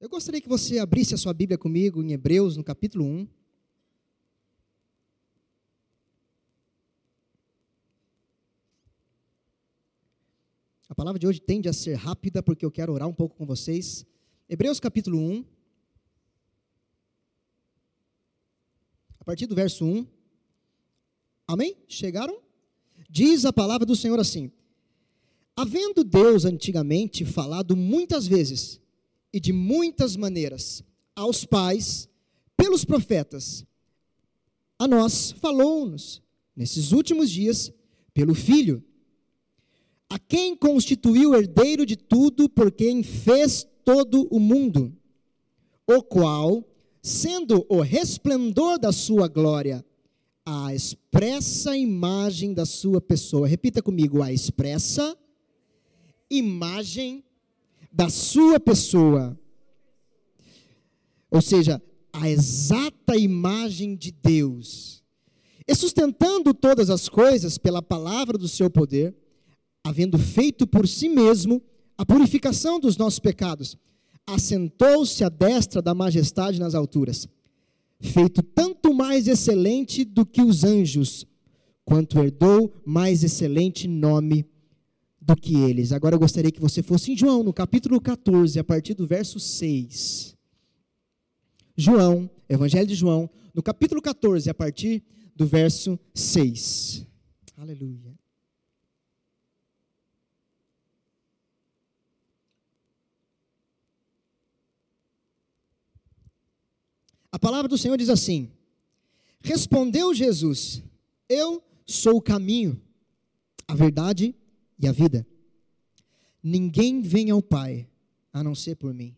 Eu gostaria que você abrisse a sua Bíblia comigo em Hebreus, no capítulo 1. A palavra de hoje tende a ser rápida, porque eu quero orar um pouco com vocês. Hebreus capítulo 1. A partir do verso 1. Amém? Chegaram? Diz a palavra do Senhor assim: Havendo Deus antigamente falado muitas vezes e de muitas maneiras aos pais pelos profetas, a nós falou-nos nesses últimos dias pelo Filho, a quem constituiu herdeiro de tudo por quem fez todo o mundo, o qual, sendo o resplendor da sua glória, a expressa imagem da sua pessoa. Repita comigo, a expressa imagem da sua pessoa. Ou seja, a exata imagem de Deus. E sustentando todas as coisas pela palavra do seu poder, havendo feito por si mesmo a purificação dos nossos pecados, assentou-se à destra da majestade nas alturas, feito tanto mais excelente do que os anjos, quanto herdou mais excelente nome do que eles. Agora eu gostaria que você fosse em João, no capítulo 14, a partir do verso 6. João, Evangelho de João, no capítulo 14, a partir do verso 6. Aleluia. A palavra do Senhor diz assim: Respondeu Jesus: Eu sou o caminho, a verdade a vida. Ninguém vem ao Pai a não ser por mim.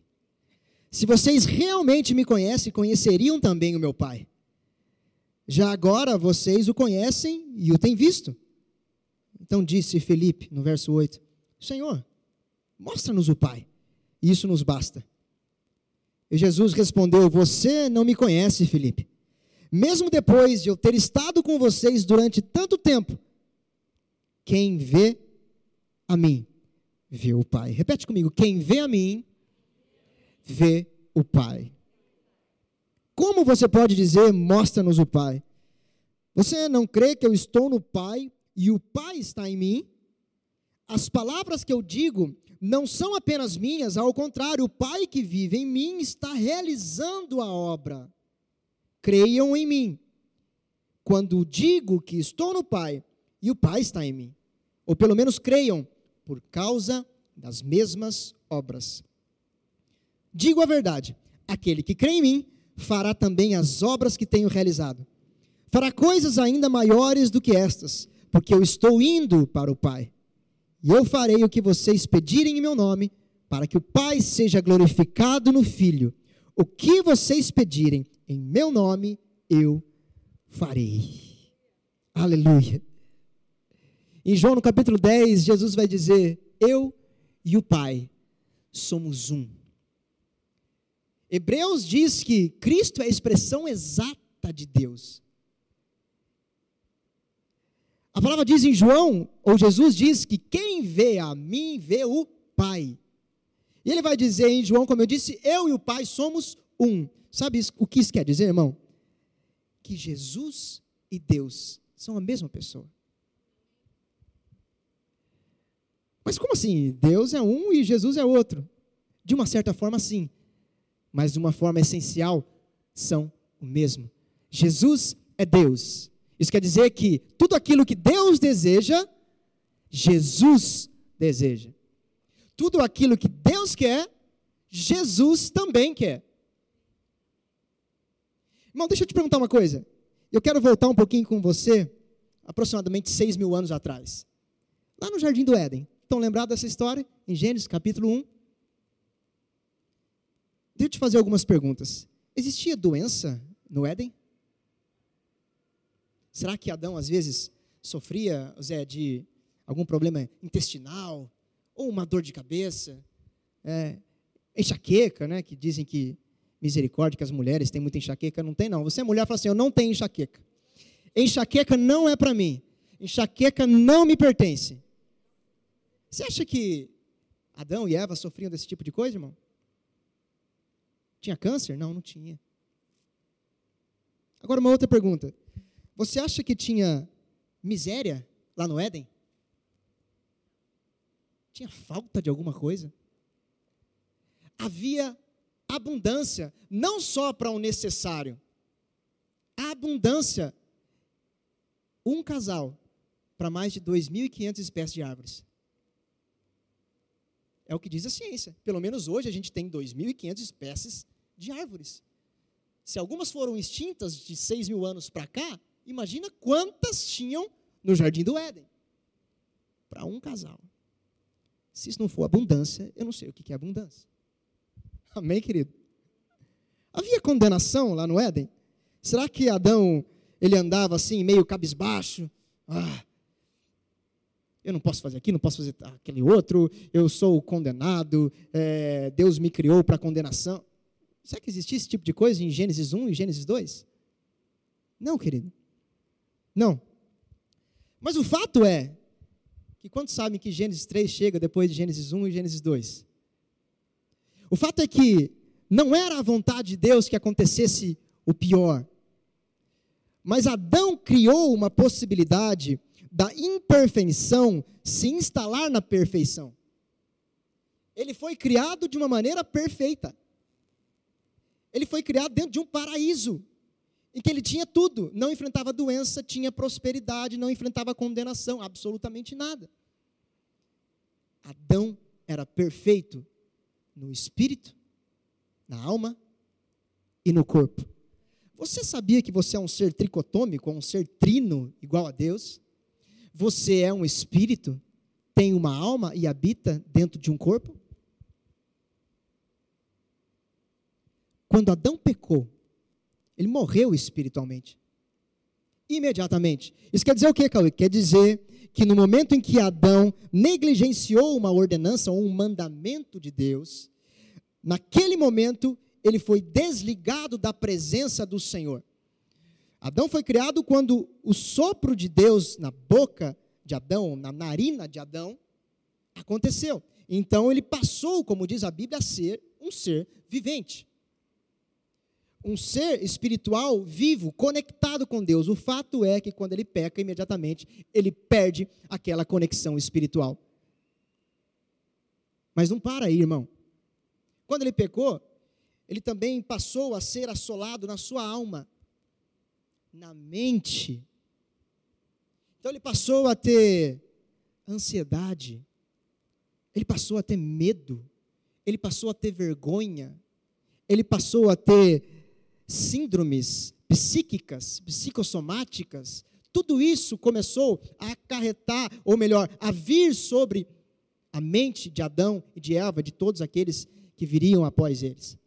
Se vocês realmente me conhecem, conheceriam também o meu Pai. Já agora vocês o conhecem e o têm visto. Então disse Felipe, no verso 8: Senhor, mostra-nos o Pai, isso nos basta. E Jesus respondeu: Você não me conhece, Felipe. Mesmo depois de eu ter estado com vocês durante tanto tempo, quem vê a mim, vê o Pai. Repete comigo: quem vê a mim, vê o Pai. Como você pode dizer, mostra-nos o Pai? Você não crê que eu estou no Pai e o Pai está em mim? As palavras que eu digo não são apenas minhas, ao contrário, o Pai que vive em mim está realizando a obra. Creiam em mim. Quando digo que estou no Pai e o Pai está em mim. Ou pelo menos creiam, por causa das mesmas obras. Digo a verdade: aquele que crê em mim fará também as obras que tenho realizado. Fará coisas ainda maiores do que estas, porque eu estou indo para o Pai. E eu farei o que vocês pedirem em meu nome, para que o Pai seja glorificado no Filho. O que vocês pedirem em meu nome, eu farei. Aleluia. Em João no capítulo 10, Jesus vai dizer: Eu e o Pai somos um. Hebreus diz que Cristo é a expressão exata de Deus. A palavra diz em João, ou Jesus diz que quem vê a mim vê o Pai. E ele vai dizer em João, como eu disse, eu e o Pai somos um. Sabe o que isso quer dizer, irmão? Que Jesus e Deus são a mesma pessoa. Mas como assim? Deus é um e Jesus é outro? De uma certa forma, sim. Mas de uma forma essencial, são o mesmo. Jesus é Deus isso quer dizer que tudo aquilo que Deus deseja, Jesus deseja. Tudo aquilo que Deus quer, Jesus também quer. Irmão, deixa eu te perguntar uma coisa. Eu quero voltar um pouquinho com você, aproximadamente seis mil anos atrás. Lá no Jardim do Éden. Estão lembrados dessa história? Em Gênesis capítulo 1. Deixa eu te fazer algumas perguntas. Existia doença no Éden? Será que Adão às vezes sofria, Zé, de algum problema intestinal ou uma dor de cabeça, é, enxaqueca, né? Que dizem que misericórdia que as mulheres têm muita enxaqueca, não tem não. Você é mulher, fala assim, eu não tenho enxaqueca. Enxaqueca não é para mim. Enxaqueca não me pertence. Você acha que Adão e Eva sofriam desse tipo de coisa, irmão? Tinha câncer? Não, não tinha. Agora, uma outra pergunta. Você acha que tinha miséria lá no Éden? Tinha falta de alguma coisa? Havia abundância, não só para o necessário, abundância. Um casal para mais de 2.500 espécies de árvores. É o que diz a ciência. Pelo menos hoje a gente tem 2.500 espécies de árvores. Se algumas foram extintas de 6 mil anos para cá, imagina quantas tinham no Jardim do Éden. Para um casal. Se isso não for abundância, eu não sei o que é abundância. Amém, querido? Havia condenação lá no Éden? Será que Adão ele andava assim, meio cabisbaixo? Ah, eu não posso fazer aqui, não posso fazer aquele outro, eu sou condenado, é, Deus me criou para condenação. Será que existia esse tipo de coisa em Gênesis 1 e Gênesis 2? Não, querido. Não. Mas o fato é que quantos sabem que Gênesis 3 chega depois de Gênesis 1 e Gênesis 2? O fato é que não era a vontade de Deus que acontecesse o pior. Mas Adão criou uma possibilidade da imperfeição se instalar na perfeição. Ele foi criado de uma maneira perfeita. Ele foi criado dentro de um paraíso, em que ele tinha tudo, não enfrentava doença, tinha prosperidade, não enfrentava condenação, absolutamente nada. Adão era perfeito no espírito, na alma e no corpo. Você sabia que você é um ser tricotômico, um ser trino igual a Deus? Você é um espírito, tem uma alma e habita dentro de um corpo? Quando Adão pecou, ele morreu espiritualmente. Imediatamente. Isso quer dizer o quê, Cauê? Quer dizer que no momento em que Adão negligenciou uma ordenança ou um mandamento de Deus, naquele momento ele foi desligado da presença do Senhor. Adão foi criado quando o sopro de Deus na boca de Adão, na narina de Adão, aconteceu. Então ele passou, como diz a Bíblia, a ser um ser vivente. Um ser espiritual vivo, conectado com Deus. O fato é que quando ele peca, imediatamente ele perde aquela conexão espiritual. Mas não para aí, irmão. Quando ele pecou, ele também passou a ser assolado na sua alma na mente. Então ele passou a ter ansiedade, ele passou a ter medo, ele passou a ter vergonha, ele passou a ter síndromes psíquicas, psicossomáticas. Tudo isso começou a acarretar, ou melhor, a vir sobre a mente de Adão e de Eva, de todos aqueles que viriam após eles.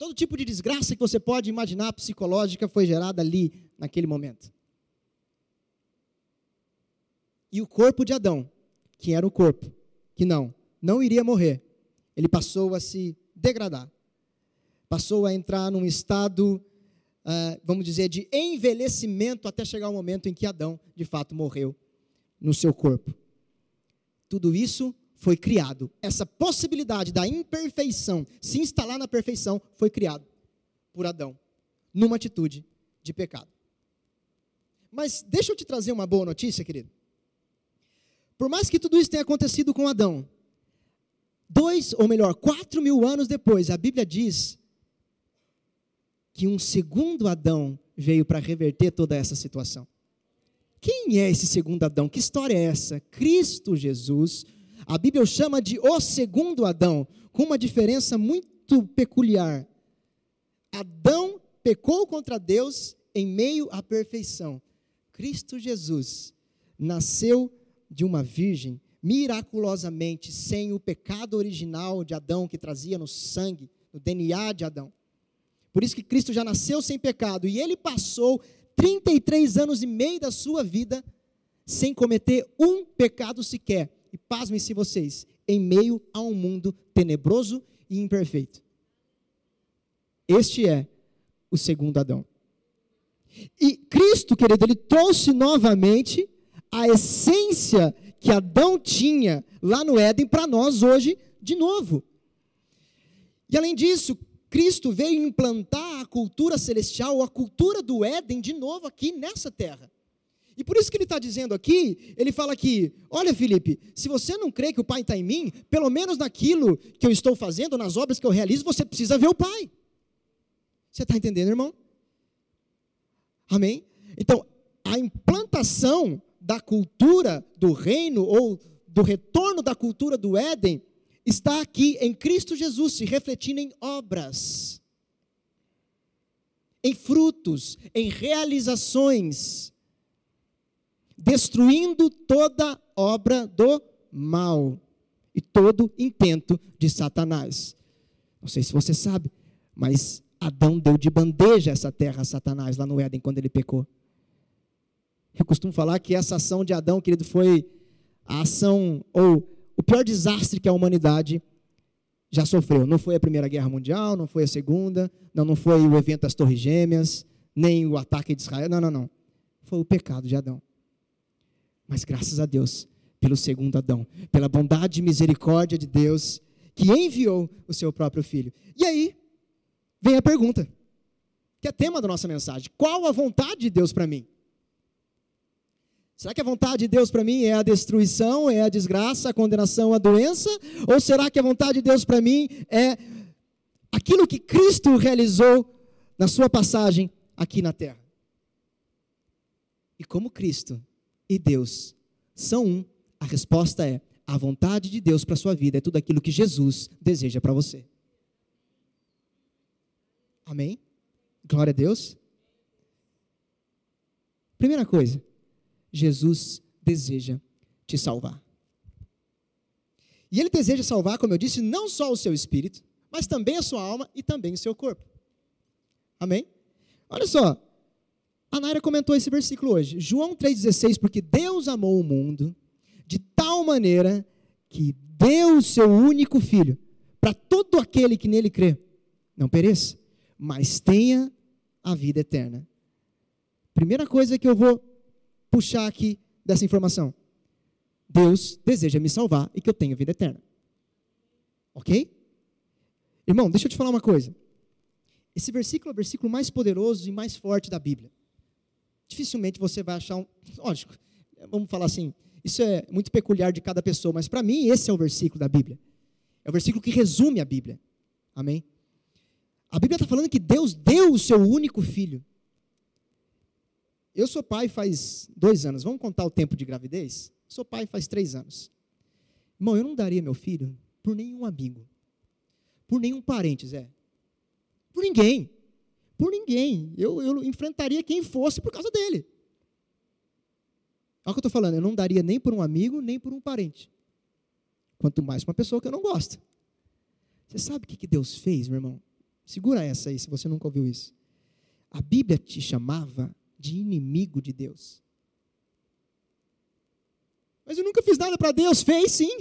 Todo tipo de desgraça que você pode imaginar psicológica foi gerada ali, naquele momento. E o corpo de Adão, que era o corpo, que não, não iria morrer, ele passou a se degradar. Passou a entrar num estado, uh, vamos dizer, de envelhecimento até chegar o momento em que Adão, de fato, morreu no seu corpo. Tudo isso foi criado. Essa possibilidade da imperfeição se instalar na perfeição foi criado por Adão, numa atitude de pecado. Mas deixa eu te trazer uma boa notícia, querido. Por mais que tudo isso tenha acontecido com Adão, dois, ou melhor, quatro mil anos depois, a Bíblia diz que um segundo Adão veio para reverter toda essa situação. Quem é esse segundo Adão? Que história é essa? Cristo Jesus a Bíblia o chama de o segundo Adão, com uma diferença muito peculiar. Adão pecou contra Deus em meio à perfeição. Cristo Jesus nasceu de uma virgem, miraculosamente, sem o pecado original de Adão que trazia no sangue, no DNA de Adão. Por isso que Cristo já nasceu sem pecado e ele passou 33 anos e meio da sua vida sem cometer um pecado sequer e pasmem-se vocês, em meio a um mundo tenebroso e imperfeito. Este é o segundo Adão. E Cristo, querido, ele trouxe novamente a essência que Adão tinha lá no Éden para nós hoje de novo. E além disso, Cristo veio implantar a cultura celestial, a cultura do Éden, de novo aqui nessa terra. E por isso que ele está dizendo aqui, ele fala aqui: olha, Felipe, se você não crê que o Pai está em mim, pelo menos naquilo que eu estou fazendo, nas obras que eu realizo, você precisa ver o Pai. Você está entendendo, irmão? Amém? Então, a implantação da cultura do reino, ou do retorno da cultura do Éden, está aqui em Cristo Jesus, se refletindo em obras, em frutos, em realizações, destruindo toda obra do mal e todo intento de Satanás. Não sei se você sabe, mas Adão deu de bandeja essa terra a Satanás lá no Éden quando ele pecou. Eu costumo falar que essa ação de Adão, querido, foi a ação ou o pior desastre que a humanidade já sofreu. Não foi a Primeira Guerra Mundial, não foi a Segunda, não, não foi o evento das Torres Gêmeas, nem o ataque de Israel. Não, não, não. Foi o pecado de Adão. Mas graças a Deus, pelo segundo Adão, pela bondade e misericórdia de Deus, que enviou o seu próprio filho. E aí, vem a pergunta, que é tema da nossa mensagem: qual a vontade de Deus para mim? Será que a vontade de Deus para mim é a destruição, é a desgraça, a condenação, a doença? Ou será que a vontade de Deus para mim é aquilo que Cristo realizou na sua passagem aqui na terra? E como Cristo e Deus são um, a resposta é: a vontade de Deus para a sua vida é tudo aquilo que Jesus deseja para você. Amém? Glória a Deus. Primeira coisa, Jesus deseja te salvar. E ele deseja salvar, como eu disse, não só o seu espírito, mas também a sua alma e também o seu corpo. Amém? Olha só, a Naira comentou esse versículo hoje. João 3,16, porque Deus amou o mundo de tal maneira que deu o seu único filho, para todo aquele que nele crê, não pereça, mas tenha a vida eterna. Primeira coisa que eu vou puxar aqui dessa informação: Deus deseja me salvar e que eu tenha vida eterna. Ok? Irmão, deixa eu te falar uma coisa. Esse versículo é o versículo mais poderoso e mais forte da Bíblia. Dificilmente você vai achar um. Lógico, vamos falar assim, isso é muito peculiar de cada pessoa, mas para mim esse é o versículo da Bíblia. É o versículo que resume a Bíblia. Amém? A Bíblia está falando que Deus deu o seu único filho. Eu sou pai faz dois anos. Vamos contar o tempo de gravidez? Sou pai faz três anos. Irmão, eu não daria meu filho por nenhum amigo, por nenhum parente, Zé. Por ninguém. Por ninguém. Eu, eu enfrentaria quem fosse por causa dele. Olha o que eu estou falando. Eu não daria nem por um amigo, nem por um parente. Quanto mais uma pessoa que eu não gosto. Você sabe o que Deus fez, meu irmão? Segura essa aí, se você nunca ouviu isso. A Bíblia te chamava de inimigo de Deus. Mas eu nunca fiz nada para Deus. Fez sim.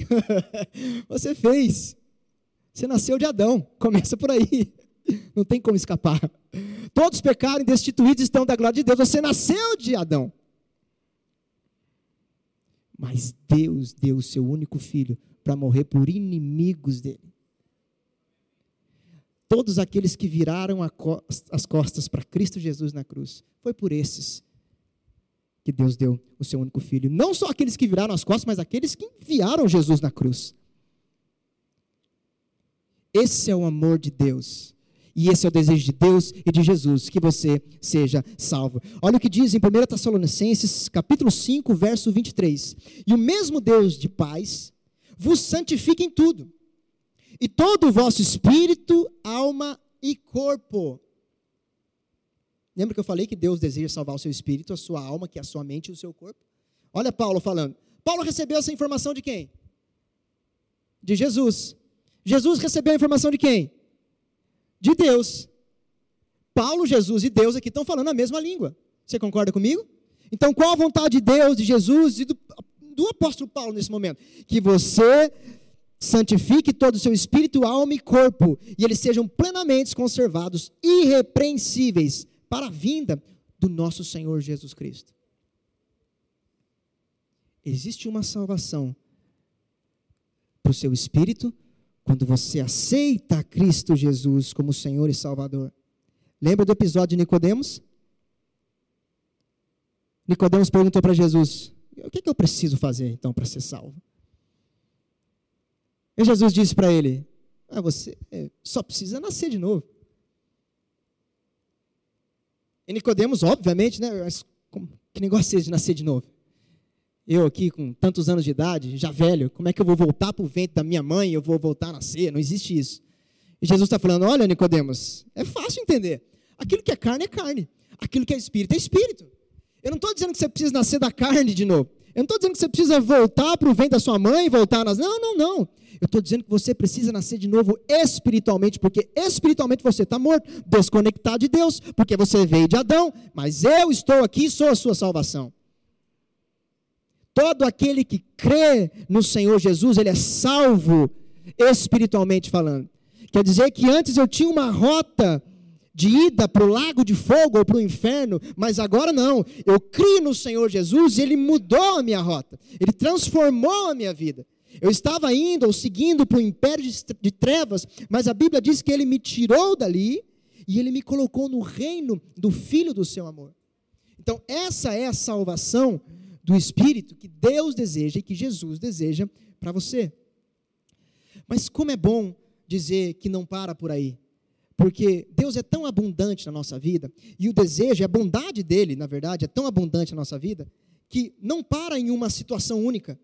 você fez. Você nasceu de Adão. Começa por aí. Não tem como escapar. Todos pecaram e destituídos estão da glória de Deus. Você nasceu de Adão. Mas Deus deu o seu único filho para morrer por inimigos dele todos aqueles que viraram as costas para Cristo Jesus na cruz. Foi por esses que Deus deu o seu único filho. Não só aqueles que viraram as costas, mas aqueles que enviaram Jesus na cruz. Esse é o amor de Deus. E esse é o desejo de Deus e de Jesus, que você seja salvo. Olha o que diz em 1 Tessalonicenses, capítulo 5, verso 23. E o mesmo Deus de paz vos santifique em tudo e todo o vosso espírito, alma e corpo. Lembra que eu falei que Deus deseja salvar o seu espírito, a sua alma, que é a sua mente e o seu corpo? Olha Paulo falando. Paulo recebeu essa informação de quem? De Jesus. Jesus recebeu a informação de quem? De Deus. Paulo, Jesus e Deus aqui estão falando a mesma língua. Você concorda comigo? Então, qual a vontade de Deus, de Jesus e do, do apóstolo Paulo nesse momento? Que você santifique todo o seu espírito, alma e corpo, e eles sejam plenamente conservados, irrepreensíveis, para a vinda do nosso Senhor Jesus Cristo. Existe uma salvação para o seu espírito, quando você aceita Cristo Jesus como Senhor e Salvador. Lembra do episódio de Nicodemos? Nicodemos perguntou para Jesus: "O que, que eu preciso fazer então para ser salvo?" E Jesus disse para ele: ah, "Você é, só precisa nascer de novo." E Nicodemos, obviamente, né? Que negócio é de nascer de novo? Eu aqui com tantos anos de idade, já velho, como é que eu vou voltar para o ventre da minha mãe eu vou voltar a nascer? Não existe isso. E Jesus está falando: olha, Nicodemos, é fácil entender. Aquilo que é carne é carne, aquilo que é espírito é espírito. Eu não estou dizendo que você precisa nascer da carne de novo. Eu não estou dizendo que você precisa voltar para o ventre da sua mãe e voltar nas. Não, não, não. Eu estou dizendo que você precisa nascer de novo espiritualmente, porque espiritualmente você está morto, desconectado de Deus, porque você veio de Adão, mas eu estou aqui e sou a sua salvação. Todo aquele que crê no Senhor Jesus, ele é salvo espiritualmente falando. Quer dizer que antes eu tinha uma rota de ida para o lago de fogo ou para o inferno, mas agora não. Eu criei no Senhor Jesus e Ele mudou a minha rota, Ele transformou a minha vida. Eu estava indo ou seguindo para o império de trevas, mas a Bíblia diz que Ele me tirou dali e Ele me colocou no reino do Filho do seu amor. Então, essa é a salvação do Espírito que Deus deseja e que Jesus deseja para você. Mas como é bom dizer que não para por aí. Porque Deus é tão abundante na nossa vida, e o desejo, a bondade dele, na verdade, é tão abundante na nossa vida, que não para em uma situação única.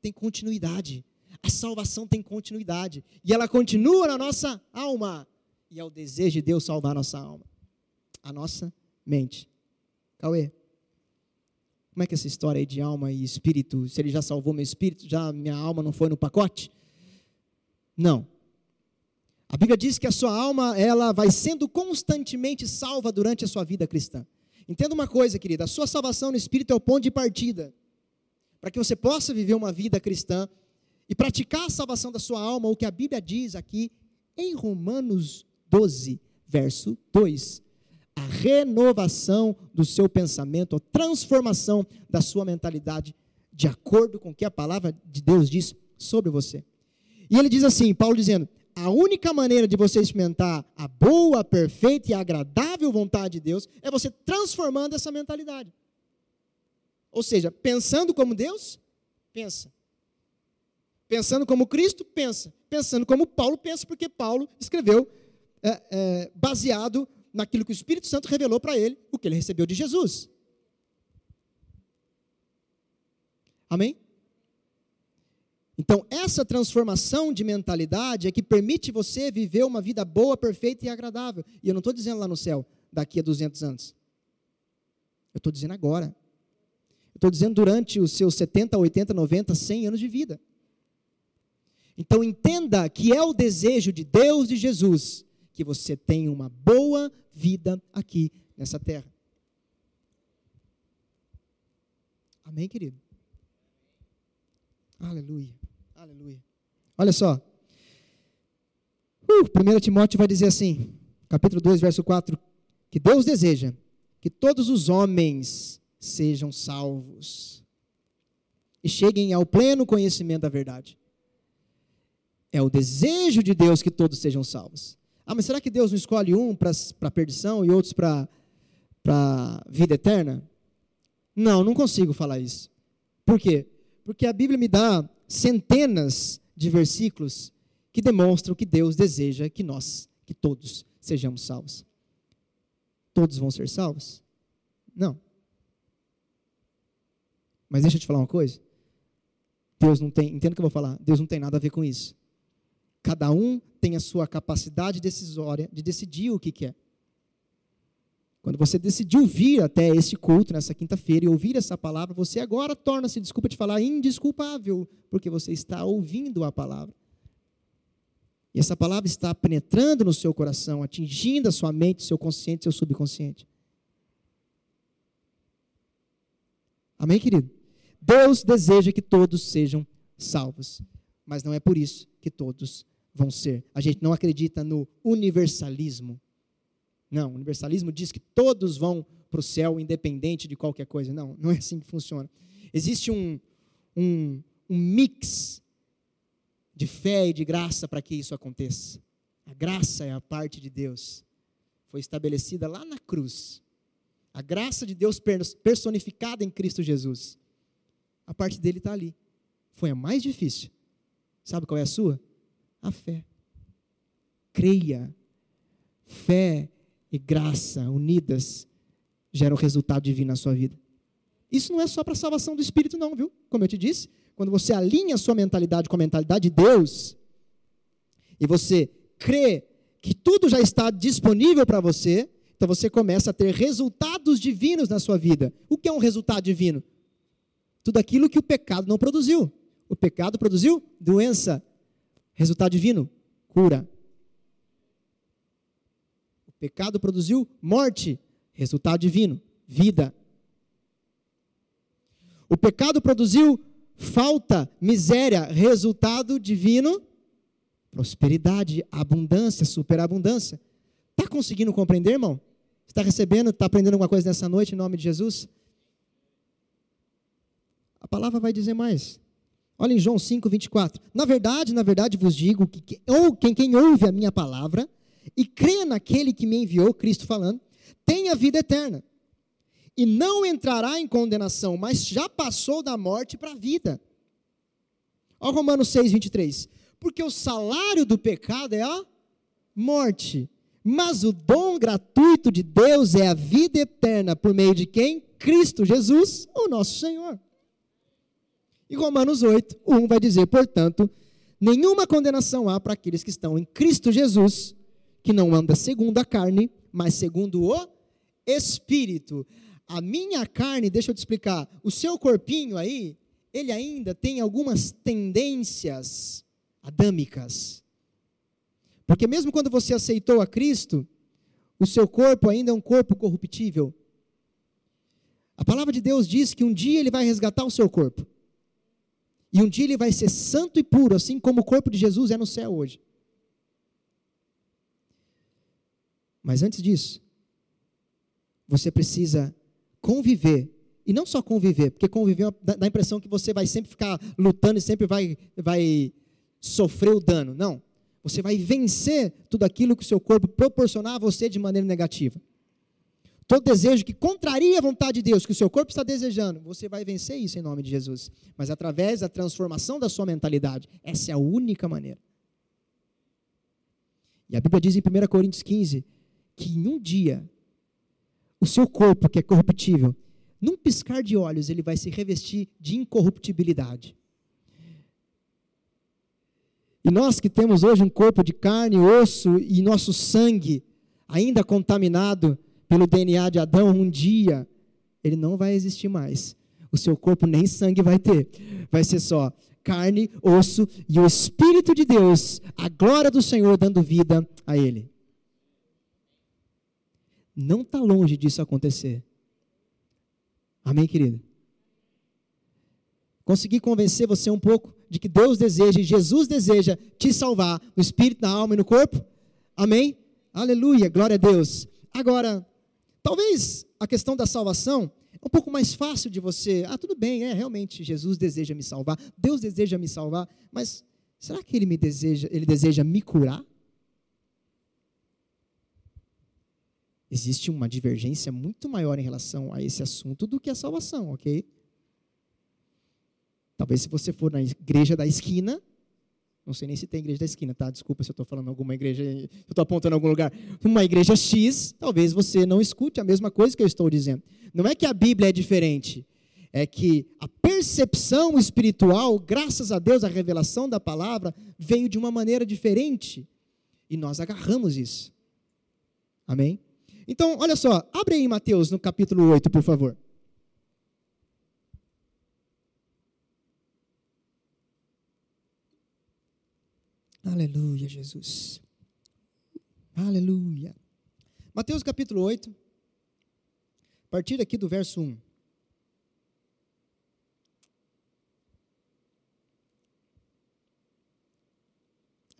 Tem continuidade. A salvação tem continuidade. E ela continua na nossa alma. E é o desejo de Deus salvar a nossa alma. A nossa mente. Cauê. Como é que é essa história aí de alma e espírito? Se ele já salvou meu espírito, já minha alma não foi no pacote? Não. A Bíblia diz que a sua alma, ela vai sendo constantemente salva durante a sua vida cristã. Entenda uma coisa, querida, a sua salvação no espírito é o ponto de partida para que você possa viver uma vida cristã e praticar a salvação da sua alma, o que a Bíblia diz aqui em Romanos 12, verso 2 a renovação do seu pensamento, a transformação da sua mentalidade, de acordo com o que a palavra de Deus diz sobre você. E ele diz assim, Paulo dizendo: a única maneira de você experimentar a boa, perfeita e agradável vontade de Deus é você transformando essa mentalidade. Ou seja, pensando como Deus, pensa. Pensando como Cristo, pensa. Pensando como Paulo pensa, porque Paulo escreveu é, é, baseado naquilo que o Espírito Santo revelou para ele, o que ele recebeu de Jesus. Amém? Então, essa transformação de mentalidade é que permite você viver uma vida boa, perfeita e agradável. E eu não estou dizendo lá no céu, daqui a 200 anos. Eu estou dizendo agora. Eu estou dizendo durante os seus 70, 80, 90, 100 anos de vida. Então, entenda que é o desejo de Deus e de Jesus que você tenha uma boa vida aqui nessa terra. Amém, querido? Aleluia, aleluia. Olha só. Uh, 1 Timóteo vai dizer assim, capítulo 2, verso 4, que Deus deseja que todos os homens sejam salvos e cheguem ao pleno conhecimento da verdade. É o desejo de Deus que todos sejam salvos. Ah, mas será que Deus não escolhe um para a perdição e outros para a vida eterna? Não, não consigo falar isso. Por quê? Porque a Bíblia me dá centenas de versículos que demonstram que Deus deseja que nós, que todos, sejamos salvos. Todos vão ser salvos? Não. Mas deixa eu te falar uma coisa. Deus não tem, entenda o que eu vou falar, Deus não tem nada a ver com isso. Cada um tem a sua capacidade decisória de decidir o que quer. Quando você decidiu vir até esse culto nessa quinta-feira e ouvir essa palavra, você agora torna-se, desculpa te falar, indesculpável, porque você está ouvindo a palavra. E essa palavra está penetrando no seu coração, atingindo a sua mente, seu consciente, seu subconsciente. Amém, querido? Deus deseja que todos sejam salvos, mas não é por isso que todos vão ser. A gente não acredita no universalismo. Não, o universalismo diz que todos vão para o céu independente de qualquer coisa. Não, não é assim que funciona. Existe um, um, um mix de fé e de graça para que isso aconteça. A graça é a parte de Deus. Foi estabelecida lá na cruz. A graça de Deus personificada em Cristo Jesus. A parte dele está ali. Foi a mais difícil. Sabe qual é a sua? A fé. Creia. Fé e graça unidas geram resultado divino na sua vida. Isso não é só para a salvação do espírito, não, viu? Como eu te disse, quando você alinha a sua mentalidade com a mentalidade de Deus, e você crê que tudo já está disponível para você, então você começa a ter resultados divinos na sua vida. O que é um resultado divino? Tudo aquilo que o pecado não produziu. O pecado produziu doença. Resultado divino: cura. O pecado produziu morte. Resultado divino: vida. O pecado produziu falta, miséria, resultado divino, prosperidade, abundância, superabundância. Está conseguindo compreender, irmão? Está recebendo, está aprendendo alguma coisa nessa noite em nome de Jesus? A palavra vai dizer mais. Olha em João 5, 24. Na verdade, na verdade vos digo que ou quem, quem ouve a minha palavra e crê naquele que me enviou, Cristo falando, tem a vida eterna e não entrará em condenação, mas já passou da morte para a vida. Olha Romanos 6, 23. Porque o salário do pecado é a morte, mas o dom gratuito de Deus é a vida eterna, por meio de quem? Cristo Jesus, o nosso Senhor. E Romanos 8, 1 vai dizer, portanto, nenhuma condenação há para aqueles que estão em Cristo Jesus, que não anda segundo a carne, mas segundo o Espírito. A minha carne, deixa eu te explicar, o seu corpinho aí, ele ainda tem algumas tendências adâmicas. Porque mesmo quando você aceitou a Cristo, o seu corpo ainda é um corpo corruptível. A palavra de Deus diz que um dia ele vai resgatar o seu corpo. E um dia ele vai ser santo e puro, assim como o corpo de Jesus é no céu hoje. Mas antes disso, você precisa conviver. E não só conviver, porque conviver dá a impressão que você vai sempre ficar lutando e sempre vai, vai sofrer o dano. Não. Você vai vencer tudo aquilo que o seu corpo proporcionar a você de maneira negativa. Todo desejo que contraria a vontade de Deus, que o seu corpo está desejando, você vai vencer isso em nome de Jesus. Mas através da transformação da sua mentalidade. Essa é a única maneira. E a Bíblia diz em 1 Coríntios 15 que em um dia o seu corpo, que é corruptível, num piscar de olhos, ele vai se revestir de incorruptibilidade. E nós que temos hoje um corpo de carne, osso e nosso sangue ainda contaminado pelo DNA de Adão, um dia ele não vai existir mais. O seu corpo nem sangue vai ter. Vai ser só carne, osso e o Espírito de Deus, a glória do Senhor dando vida a ele. Não está longe disso acontecer. Amém, querido? Consegui convencer você um pouco de que Deus deseja e Jesus deseja te salvar no espírito, na alma e no corpo? Amém? Aleluia, glória a Deus. Agora, talvez a questão da salvação é um pouco mais fácil de você. Ah, tudo bem, é realmente Jesus deseja me salvar, Deus deseja me salvar, mas será que ele me deseja, ele deseja me curar? existe uma divergência muito maior em relação a esse assunto do que a salvação, ok? Talvez se você for na igreja da esquina, não sei nem se tem igreja da esquina, tá? Desculpa se eu estou falando alguma igreja, eu estou apontando algum lugar. Uma igreja X, talvez você não escute a mesma coisa que eu estou dizendo. Não é que a Bíblia é diferente, é que a percepção espiritual, graças a Deus, a revelação da palavra, veio de uma maneira diferente. E nós agarramos isso. Amém? Então, olha só, abre aí Mateus no capítulo 8, por favor. Aleluia, Jesus. Aleluia. Mateus capítulo 8, a partir aqui do verso 1.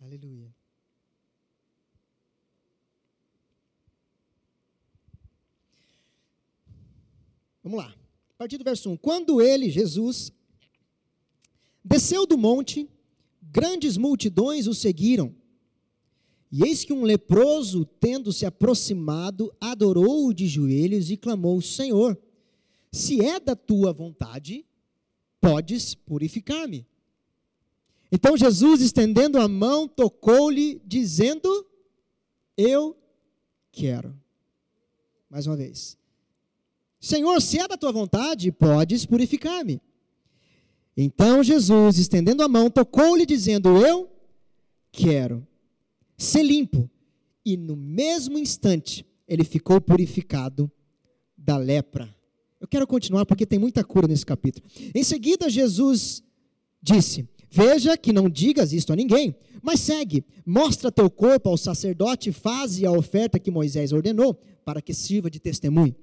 Aleluia. Vamos lá. A partir do verso 1. Quando ele, Jesus, desceu do monte, grandes multidões o seguiram. E eis que um leproso, tendo se aproximado, adorou-o de joelhos e clamou: Senhor, se é da tua vontade, podes purificar-me. Então Jesus, estendendo a mão, tocou-lhe, dizendo: Eu quero. Mais uma vez. Senhor, se é da tua vontade, podes purificar-me. Então Jesus, estendendo a mão, tocou-lhe, dizendo: Eu quero ser limpo. E no mesmo instante, ele ficou purificado da lepra. Eu quero continuar porque tem muita cura nesse capítulo. Em seguida, Jesus disse: Veja que não digas isto a ninguém, mas segue, mostra teu corpo ao sacerdote, faze a oferta que Moisés ordenou, para que sirva de testemunho.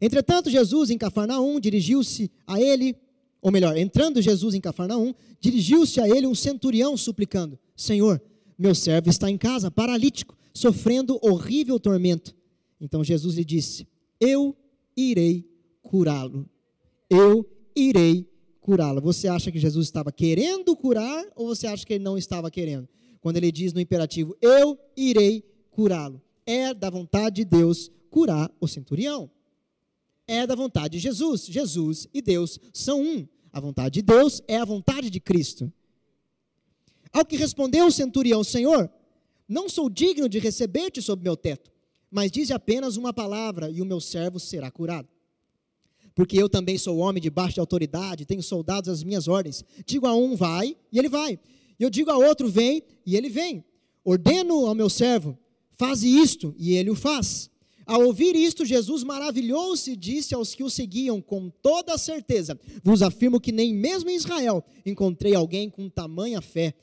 Entretanto, Jesus em Cafarnaum dirigiu-se a ele, ou melhor, entrando Jesus em Cafarnaum, dirigiu-se a ele um centurião suplicando: Senhor, meu servo está em casa, paralítico, sofrendo horrível tormento. Então Jesus lhe disse: Eu irei curá-lo. Eu irei curá-lo. Você acha que Jesus estava querendo curar ou você acha que ele não estava querendo? Quando ele diz no imperativo: Eu irei curá-lo. É da vontade de Deus curar o centurião. É da vontade de Jesus. Jesus e Deus são um. A vontade de Deus é a vontade de Cristo. Ao que respondeu o centurião: Senhor, não sou digno de receber-te sob meu teto mas dize apenas uma palavra e o meu servo será curado. Porque eu também sou homem de autoridade, tenho soldados às minhas ordens. Digo a um, vai, e ele vai. Eu digo a outro, vem, e ele vem. Ordeno ao meu servo, faze isto, e ele o faz. Ao ouvir isto, Jesus maravilhou-se e disse aos que o seguiam com toda certeza: Vos afirmo que nem mesmo em Israel encontrei alguém com tamanha fé.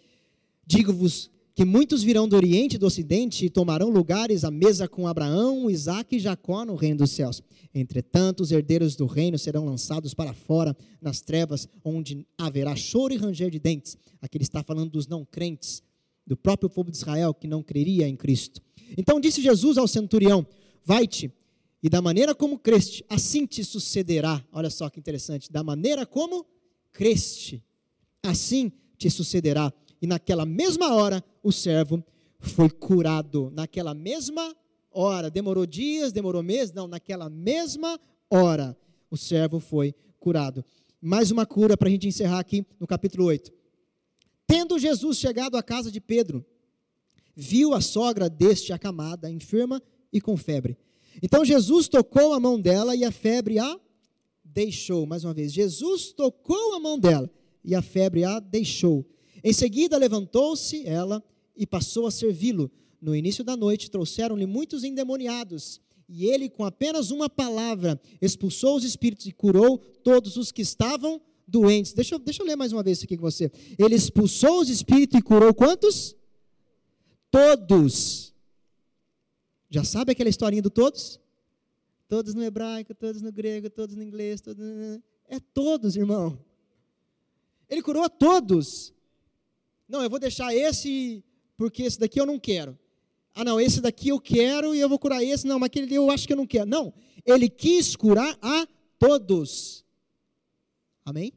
Digo-vos que muitos virão do Oriente e do Ocidente e tomarão lugares à mesa com Abraão, Isaac e Jacó no reino dos céus. Entretanto, os herdeiros do reino serão lançados para fora, nas trevas, onde haverá choro e ranger de dentes. Aqui ele está falando dos não crentes, do próprio povo de Israel que não creria em Cristo. Então disse Jesus ao centurião: Vai-te, e da maneira como creste, assim te sucederá. Olha só que interessante. Da maneira como creste, assim te sucederá e naquela mesma hora o servo foi curado. Naquela mesma hora, demorou dias, demorou meses? Não, naquela mesma hora o servo foi curado. Mais uma cura para a gente encerrar aqui no capítulo 8. Tendo Jesus chegado à casa de Pedro, viu a sogra deste acamada, enferma e com febre. Então Jesus tocou a mão dela e a febre a deixou. Mais uma vez, Jesus tocou a mão dela e a febre a deixou. Em seguida levantou-se ela e passou a servi-lo. No início da noite trouxeram-lhe muitos endemoniados, e ele, com apenas uma palavra, expulsou os espíritos e curou todos os que estavam doentes. Deixa eu, deixa eu ler mais uma vez isso aqui com você. Ele expulsou os espíritos e curou quantos? Todos. Já sabe aquela historinha do todos? Todos no hebraico, todos no grego, todos no inglês, todos... é todos, irmão. Ele curou a todos. Não, eu vou deixar esse porque esse daqui eu não quero. Ah, não, esse daqui eu quero e eu vou curar esse. Não, mas aquele eu acho que eu não quero. Não, ele quis curar a todos. Amém?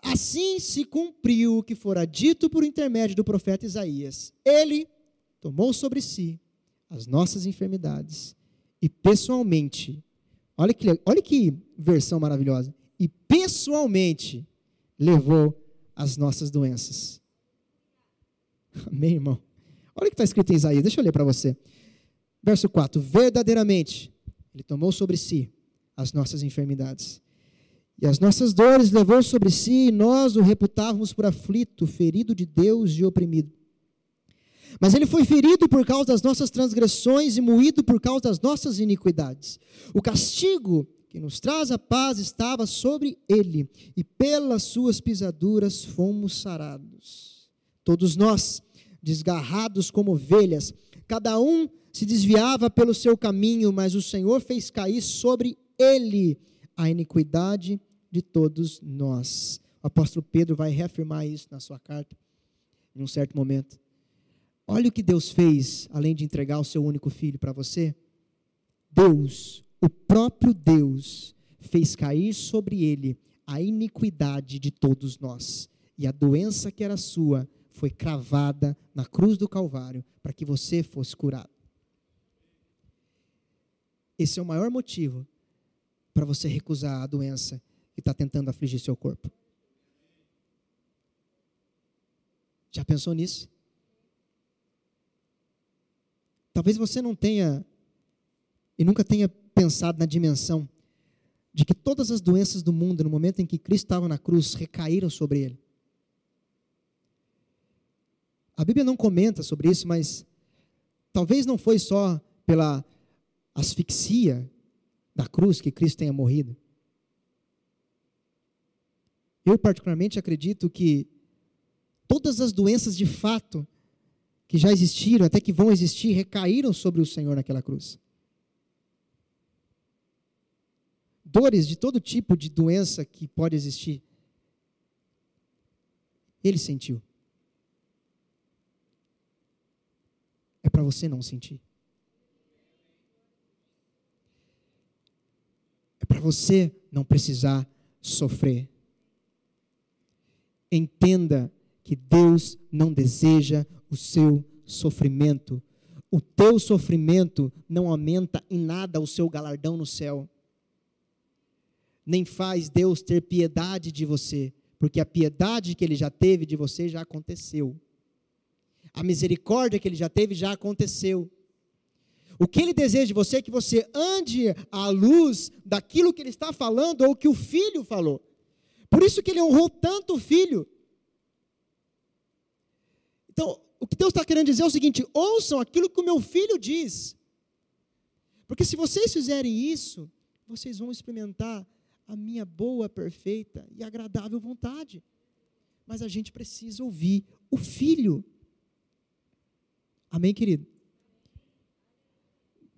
Assim se cumpriu o que fora dito por intermédio do profeta Isaías. Ele tomou sobre si as nossas enfermidades e pessoalmente, olha que, olha que versão maravilhosa, e pessoalmente levou as nossas doenças. Amém, irmão? Olha o que está escrito em Isaías, deixa eu ler para você. Verso 4: Verdadeiramente, Ele tomou sobre si as nossas enfermidades. E as nossas dores levou sobre si, e nós o reputávamos por aflito, ferido de Deus e oprimido. Mas ele foi ferido por causa das nossas transgressões e moído por causa das nossas iniquidades. O castigo que nos traz a paz estava sobre ele, e pelas suas pisaduras fomos sarados. Todos nós, desgarrados como ovelhas, cada um se desviava pelo seu caminho, mas o Senhor fez cair sobre ele a iniquidade de todos nós. O apóstolo Pedro vai reafirmar isso na sua carta, em um certo momento. Olha o que Deus fez, além de entregar o seu único filho para você. Deus o próprio Deus fez cair sobre ele a iniquidade de todos nós. E a doença que era sua foi cravada na cruz do Calvário para que você fosse curado. Esse é o maior motivo para você recusar a doença que está tentando afligir seu corpo. Já pensou nisso? Talvez você não tenha e nunca tenha pensado na dimensão de que todas as doenças do mundo, no momento em que Cristo estava na cruz, recaíram sobre ele. A Bíblia não comenta sobre isso, mas talvez não foi só pela asfixia da cruz que Cristo tenha morrido. Eu, particularmente, acredito que todas as doenças de fato que já existiram, até que vão existir, recaíram sobre o Senhor naquela cruz. Dores de todo tipo de doença que pode existir, ele sentiu. É para você não sentir. É para você não precisar sofrer. Entenda que Deus não deseja o seu sofrimento. O teu sofrimento não aumenta em nada o seu galardão no céu. Nem faz Deus ter piedade de você, porque a piedade que ele já teve de você já aconteceu. A misericórdia que ele já teve já aconteceu. O que ele deseja de você é que você ande à luz daquilo que ele está falando ou que o filho falou. Por isso que ele honrou tanto o filho. Então, o que Deus está querendo dizer é o seguinte: ouçam aquilo que o meu filho diz. Porque se vocês fizerem isso, vocês vão experimentar a minha boa, perfeita e agradável vontade. Mas a gente precisa ouvir o filho. Amém, querido?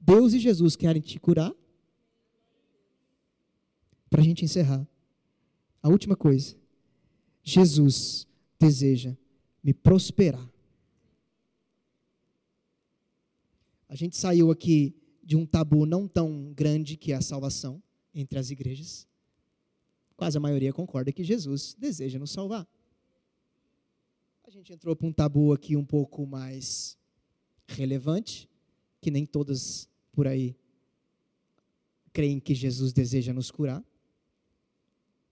Deus e Jesus querem te curar. Para a gente encerrar, a última coisa. Jesus deseja me prosperar. A gente saiu aqui de um tabu não tão grande que é a salvação entre as igrejas. Quase a maioria concorda que Jesus deseja nos salvar. A gente entrou para um tabu aqui um pouco mais relevante, que nem todas por aí creem que Jesus deseja nos curar.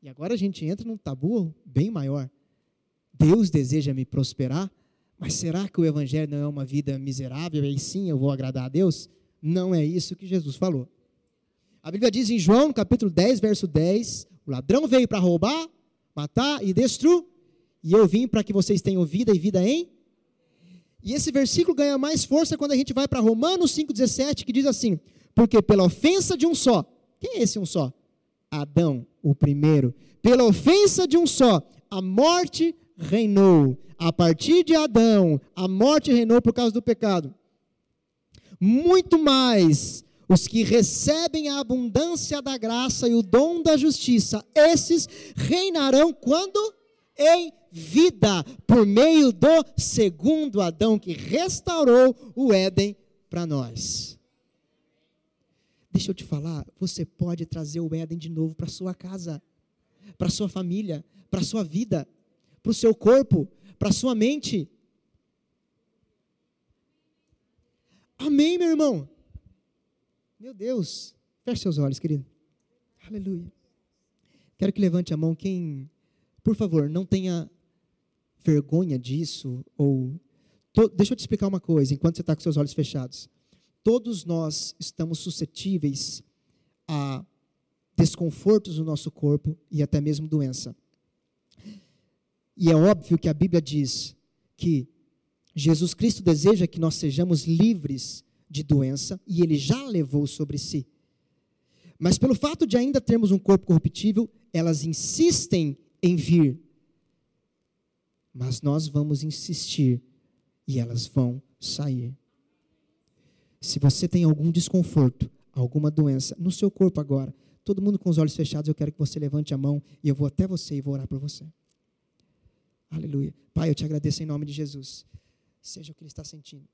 E agora a gente entra num tabu bem maior. Deus deseja me prosperar, mas será que o evangelho não é uma vida miserável e sim eu vou agradar a Deus? Não é isso que Jesus falou. A Bíblia diz em João, capítulo 10, verso 10, o ladrão veio para roubar, matar e destruir, e eu vim para que vocês tenham vida e vida em e esse versículo ganha mais força quando a gente vai para Romanos 5,17, que diz assim: Porque pela ofensa de um só, quem é esse um só? Adão, o primeiro. Pela ofensa de um só, a morte reinou. A partir de Adão, a morte reinou por causa do pecado. Muito mais os que recebem a abundância da graça e o dom da justiça, esses reinarão quando? Em vida por meio do segundo Adão que restaurou o Éden para nós. Deixa eu te falar, você pode trazer o Éden de novo para sua casa, para sua família, para sua vida, para o seu corpo, para sua mente. Amém, meu irmão. Meu Deus, feche seus olhos, querido. Aleluia. Quero que levante a mão quem, por favor, não tenha vergonha disso, ou. To, deixa eu te explicar uma coisa, enquanto você está com seus olhos fechados. Todos nós estamos suscetíveis a desconfortos no nosso corpo e até mesmo doença. E é óbvio que a Bíblia diz que Jesus Cristo deseja que nós sejamos livres de doença e ele já levou sobre si. Mas pelo fato de ainda termos um corpo corruptível, elas insistem em vir mas nós vamos insistir e elas vão sair. Se você tem algum desconforto, alguma doença no seu corpo agora, todo mundo com os olhos fechados, eu quero que você levante a mão e eu vou até você e vou orar por você. Aleluia. Pai, eu te agradeço em nome de Jesus. Seja o que ele está sentindo,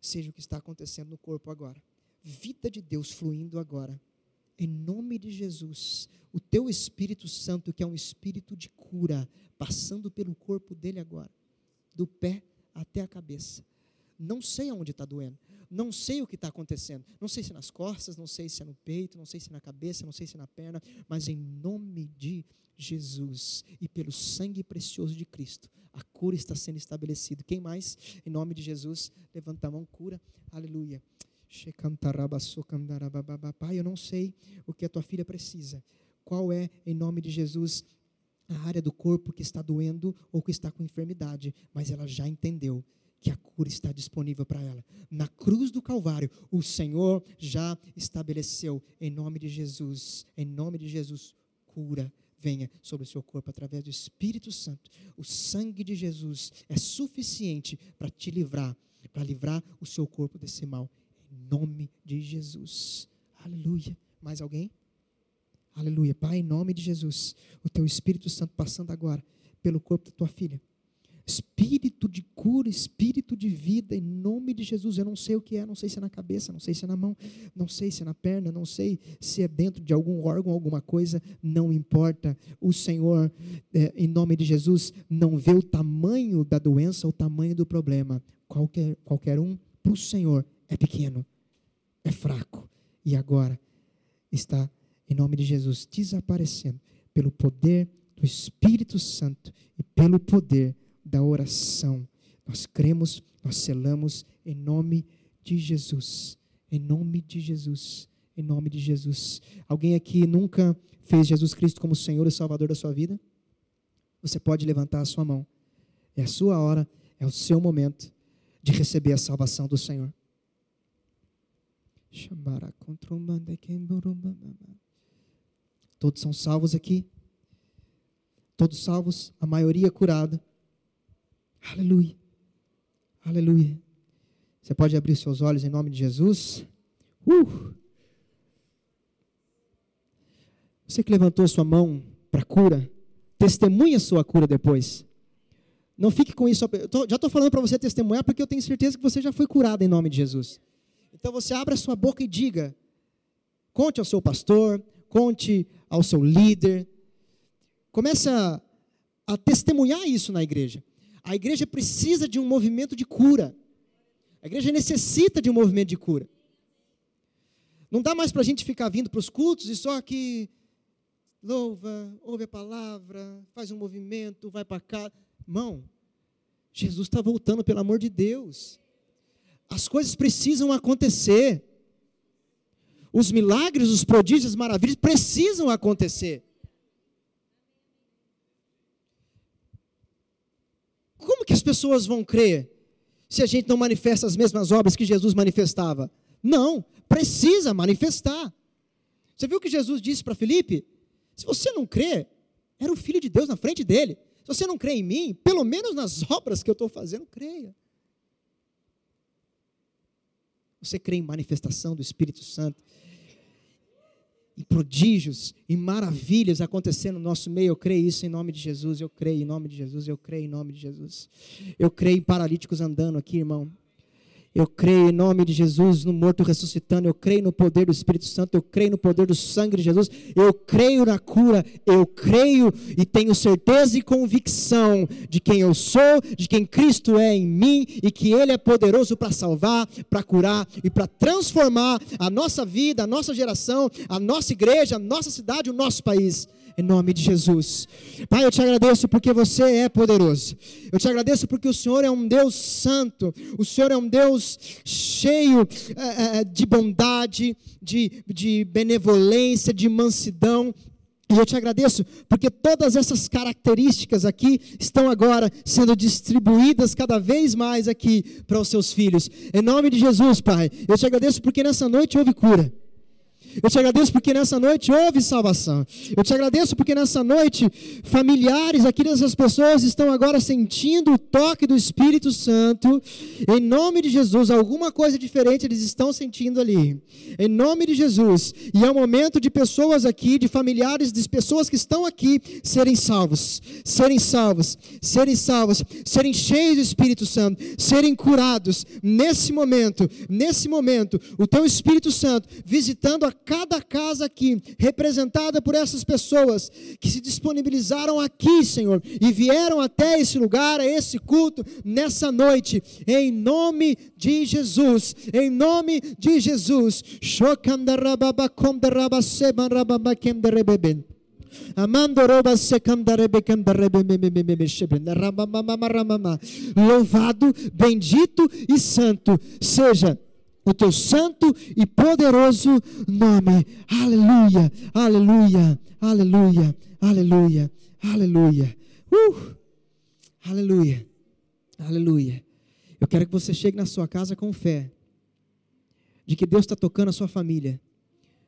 seja o que está acontecendo no corpo agora. Vida de Deus fluindo agora. em nome de Jesus, o teu Espírito Santo, que é um espírito de cura, passando pelo corpo dele agora, do pé até a cabeça. Não sei aonde está doendo, não sei o que está acontecendo, não sei se nas costas, não sei se é no peito, não sei se é na cabeça, não sei se é na perna, mas em nome de Jesus e pelo sangue precioso de Cristo, a cura está sendo estabelecida. Quem mais? Em nome de Jesus, levanta a mão, cura, aleluia. Pai, eu não sei o que a tua filha precisa. Qual é, em nome de Jesus, a área do corpo que está doendo ou que está com enfermidade, mas ela já entendeu que a cura está disponível para ela. Na cruz do Calvário, o Senhor já estabeleceu, em nome de Jesus, em nome de Jesus, cura venha sobre o seu corpo através do Espírito Santo. O sangue de Jesus é suficiente para te livrar, para livrar o seu corpo desse mal em nome de Jesus. Aleluia. Mais alguém? Aleluia. Pai, em nome de Jesus. O teu Espírito Santo passando agora pelo corpo da tua filha. Espírito de cura, espírito de vida, em nome de Jesus. Eu não sei o que é, não sei se é na cabeça, não sei se é na mão, não sei se é na perna, não sei se é dentro de algum órgão, alguma coisa, não importa. O Senhor, é, em nome de Jesus, não vê o tamanho da doença, o tamanho do problema. Qualquer, qualquer um, para o Senhor, é pequeno, é fraco e agora está, em nome de Jesus, desaparecendo pelo poder do Espírito Santo e pelo poder da oração. Nós cremos, nós selamos em nome de Jesus. Em nome de Jesus. Em nome de Jesus. Alguém aqui nunca fez Jesus Cristo como Senhor e Salvador da sua vida? Você pode levantar a sua mão. É a sua hora, é o seu momento de receber a salvação do Senhor. Todos são salvos aqui? Todos salvos, a maioria curada. Aleluia. Aleluia. Você pode abrir seus olhos em nome de Jesus. Uh! Você que levantou sua mão para cura, testemunha sua cura depois. Não fique com isso. já estou falando para você testemunhar porque eu tenho certeza que você já foi curado em nome de Jesus. Então você abre a sua boca e diga: conte ao seu pastor, conte ao seu líder. Comece a, a testemunhar isso na igreja. A igreja precisa de um movimento de cura. A igreja necessita de um movimento de cura. Não dá mais para a gente ficar vindo para os cultos e só que louva, ouve a palavra, faz um movimento, vai para cá. Irmão, Jesus está voltando, pelo amor de Deus. As coisas precisam acontecer. Os milagres, os prodígios, as maravilhas precisam acontecer. Como que as pessoas vão crer se a gente não manifesta as mesmas obras que Jesus manifestava? Não, precisa manifestar. Você viu o que Jesus disse para Felipe? Se você não crê, era o Filho de Deus na frente dele. Se você não crê em mim, pelo menos nas obras que eu estou fazendo, creia. Você crê em manifestação do Espírito Santo? Em prodígios, em maravilhas acontecendo no nosso meio, eu creio isso em nome de Jesus, eu creio em nome de Jesus, eu creio em nome de Jesus. Eu creio em paralíticos andando aqui, irmão. Eu creio em nome de Jesus no morto ressuscitando. Eu creio no poder do Espírito Santo. Eu creio no poder do sangue de Jesus. Eu creio na cura. Eu creio e tenho certeza e convicção de quem eu sou, de quem Cristo é em mim e que Ele é poderoso para salvar, para curar e para transformar a nossa vida, a nossa geração, a nossa igreja, a nossa cidade, o nosso país em nome de Jesus. Pai, eu te agradeço porque você é poderoso. Eu te agradeço porque o Senhor é um Deus santo, o Senhor é um Deus cheio é, de bondade, de, de benevolência, de mansidão. E eu te agradeço porque todas essas características aqui estão agora sendo distribuídas cada vez mais aqui para os seus filhos. Em nome de Jesus, Pai, eu te agradeço porque nessa noite houve cura. Eu te agradeço porque nessa noite houve salvação. Eu te agradeço porque nessa noite familiares aqui dessas pessoas estão agora sentindo o toque do Espírito Santo. Em nome de Jesus, alguma coisa diferente eles estão sentindo ali. Em nome de Jesus. E é o momento de pessoas aqui, de familiares, de pessoas que estão aqui serem salvos, serem salvos, serem salvos, serem cheios do Espírito Santo, serem curados nesse momento, nesse momento, o teu Espírito Santo visitando a cada casa aqui, representada por essas pessoas que se disponibilizaram aqui, Senhor, e vieram até esse lugar, a esse culto, nessa noite, em nome de Jesus, em nome de Jesus. Louvado, bendito e santo seja o teu santo e poderoso nome. Aleluia, aleluia, aleluia, aleluia, aleluia. Uh, aleluia, aleluia. Eu quero que você chegue na sua casa com fé, de que Deus está tocando a sua família,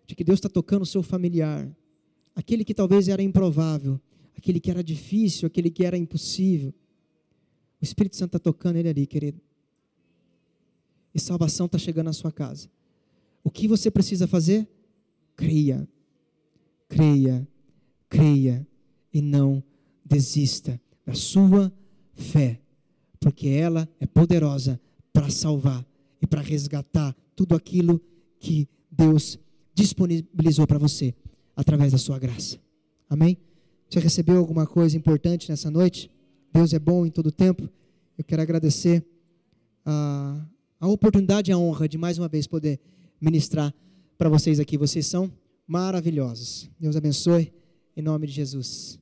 de que Deus está tocando o seu familiar, aquele que talvez era improvável, aquele que era difícil, aquele que era impossível. O Espírito Santo está tocando ele ali, querido e salvação está chegando na sua casa. O que você precisa fazer? Creia, creia, creia e não desista da sua fé, porque ela é poderosa para salvar e para resgatar tudo aquilo que Deus disponibilizou para você através da sua graça. Amém? Você recebeu alguma coisa importante nessa noite? Deus é bom em todo tempo. Eu quero agradecer a a oportunidade e a honra de mais uma vez poder ministrar para vocês aqui. Vocês são maravilhosos. Deus abençoe, em nome de Jesus.